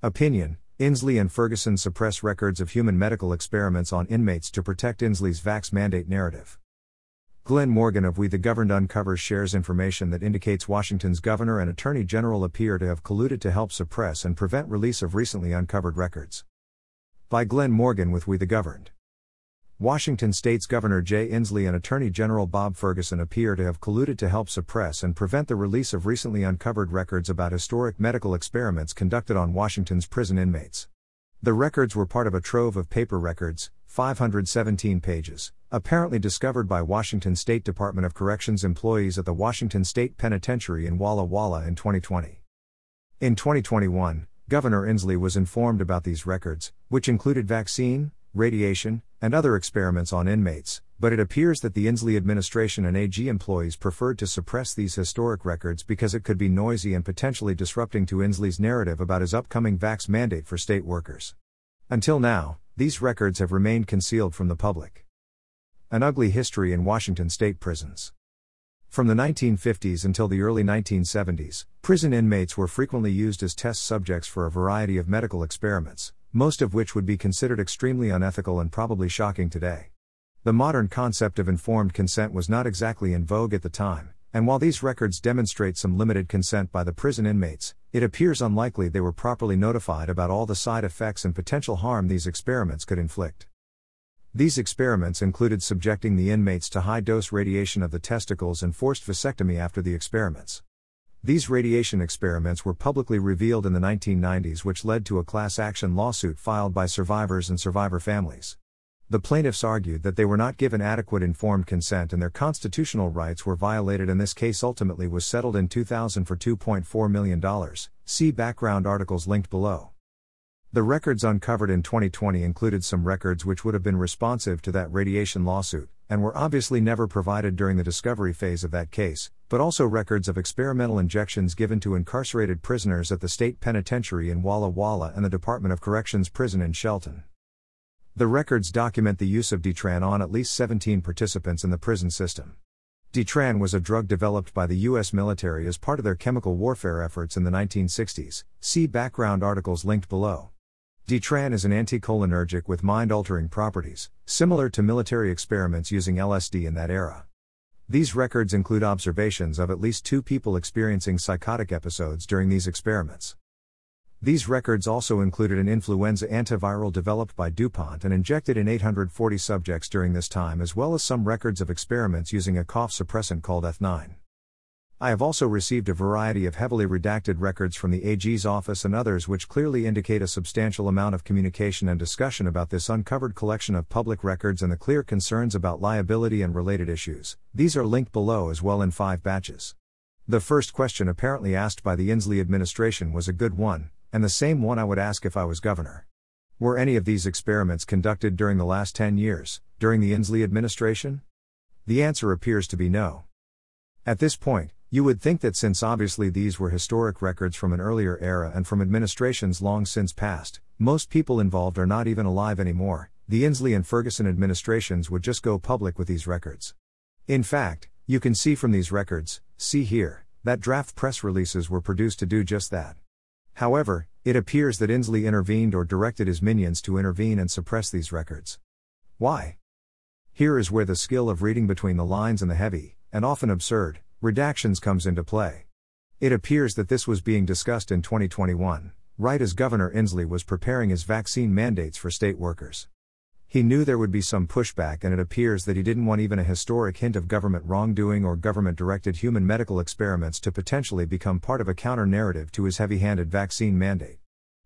Opinion Inslee and Ferguson suppress records of human medical experiments on inmates to protect Inslee's vax mandate narrative. Glenn Morgan of We the Governed uncovers shares information that indicates Washington's governor and attorney general appear to have colluded to help suppress and prevent release of recently uncovered records. By Glenn Morgan with We the Governed. Washington State's Governor Jay Inslee and Attorney General Bob Ferguson appear to have colluded to help suppress and prevent the release of recently uncovered records about historic medical experiments conducted on Washington's prison inmates. The records were part of a trove of paper records, 517 pages, apparently discovered by Washington State Department of Corrections employees at the Washington State Penitentiary in Walla Walla in 2020. In 2021, Governor Inslee was informed about these records, which included vaccine, radiation, and other experiments on inmates, but it appears that the Inslee administration and AG employees preferred to suppress these historic records because it could be noisy and potentially disrupting to Inslee's narrative about his upcoming vax mandate for state workers. Until now, these records have remained concealed from the public. An ugly history in Washington state prisons. From the 1950s until the early 1970s, prison inmates were frequently used as test subjects for a variety of medical experiments, most of which would be considered extremely unethical and probably shocking today. The modern concept of informed consent was not exactly in vogue at the time, and while these records demonstrate some limited consent by the prison inmates, it appears unlikely they were properly notified about all the side effects and potential harm these experiments could inflict. These experiments included subjecting the inmates to high dose radiation of the testicles and forced vasectomy after the experiments. These radiation experiments were publicly revealed in the 1990s, which led to a class action lawsuit filed by survivors and survivor families. The plaintiffs argued that they were not given adequate informed consent and their constitutional rights were violated, and this case ultimately was settled in 2000 for $2.4 million. See background articles linked below. The records uncovered in 2020 included some records which would have been responsive to that radiation lawsuit, and were obviously never provided during the discovery phase of that case, but also records of experimental injections given to incarcerated prisoners at the state penitentiary in Walla Walla and the Department of Corrections prison in Shelton. The records document the use of Ditran on at least 17 participants in the prison system. Ditran was a drug developed by the U.S. military as part of their chemical warfare efforts in the 1960s. See background articles linked below. Ditran is an anticholinergic with mind altering properties, similar to military experiments using LSD in that era. These records include observations of at least two people experiencing psychotic episodes during these experiments. These records also included an influenza antiviral developed by DuPont and injected in 840 subjects during this time, as well as some records of experiments using a cough suppressant called Eth9. I have also received a variety of heavily redacted records from the AG's office and others which clearly indicate a substantial amount of communication and discussion about this uncovered collection of public records and the clear concerns about liability and related issues. These are linked below as well in five batches. The first question apparently asked by the Inslee administration was a good one, and the same one I would ask if I was governor. Were any of these experiments conducted during the last 10 years, during the Inslee administration? The answer appears to be no. At this point, you would think that since obviously these were historic records from an earlier era and from administrations long since past, most people involved are not even alive anymore, the Inslee and Ferguson administrations would just go public with these records. In fact, you can see from these records, see here, that draft press releases were produced to do just that. However, it appears that Inslee intervened or directed his minions to intervene and suppress these records. Why? Here is where the skill of reading between the lines and the heavy, and often absurd, redactions comes into play. It appears that this was being discussed in 2021, right as Governor Inslee was preparing his vaccine mandates for state workers. He knew there would be some pushback, and it appears that he didn't want even a historic hint of government wrongdoing or government directed human medical experiments to potentially become part of a counter narrative to his heavy handed vaccine mandate.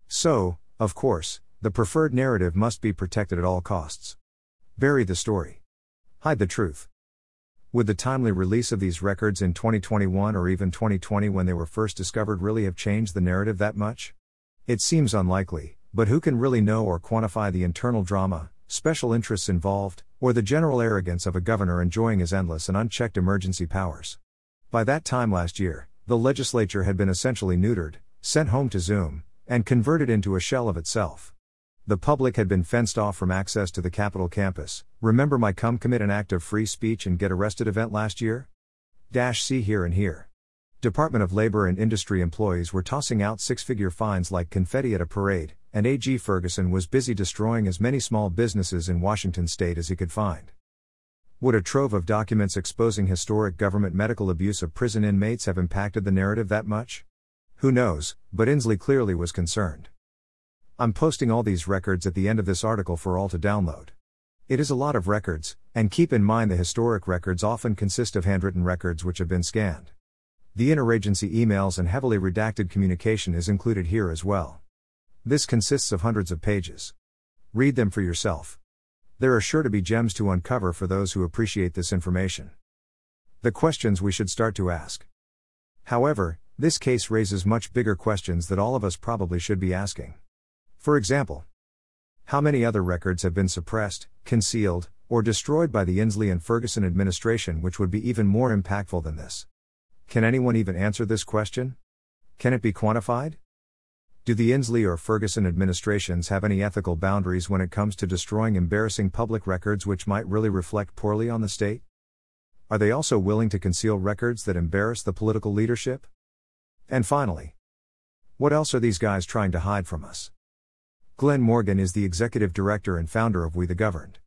So, of course, the preferred narrative must be protected at all costs. Bury the story. Hide the truth. Would the timely release of these records in 2021 or even 2020 when they were first discovered really have changed the narrative that much? It seems unlikely, but who can really know or quantify the internal drama, special interests involved, or the general arrogance of a governor enjoying his endless and unchecked emergency powers? By that time last year, the legislature had been essentially neutered, sent home to Zoom, and converted into a shell of itself. The public had been fenced off from access to the Capitol campus. Remember my come commit an act of free speech and get arrested event last year? Dash see here and here. Department of Labor and Industry employees were tossing out six figure fines like confetti at a parade, and AG Ferguson was busy destroying as many small businesses in Washington state as he could find. Would a trove of documents exposing historic government medical abuse of prison inmates have impacted the narrative that much? Who knows, but Inslee clearly was concerned. I'm posting all these records at the end of this article for all to download. It is a lot of records, and keep in mind the historic records often consist of handwritten records which have been scanned. The interagency emails and heavily redacted communication is included here as well. This consists of hundreds of pages. Read them for yourself. There are sure to be gems to uncover for those who appreciate this information. The questions we should start to ask. However, this case raises much bigger questions that all of us probably should be asking. For example, how many other records have been suppressed, concealed, or destroyed by the Inslee and Ferguson administration which would be even more impactful than this? Can anyone even answer this question? Can it be quantified? Do the Inslee or Ferguson administrations have any ethical boundaries when it comes to destroying embarrassing public records which might really reflect poorly on the state? Are they also willing to conceal records that embarrass the political leadership? And finally, what else are these guys trying to hide from us? Glen Morgan is the executive director and founder of We the Governed.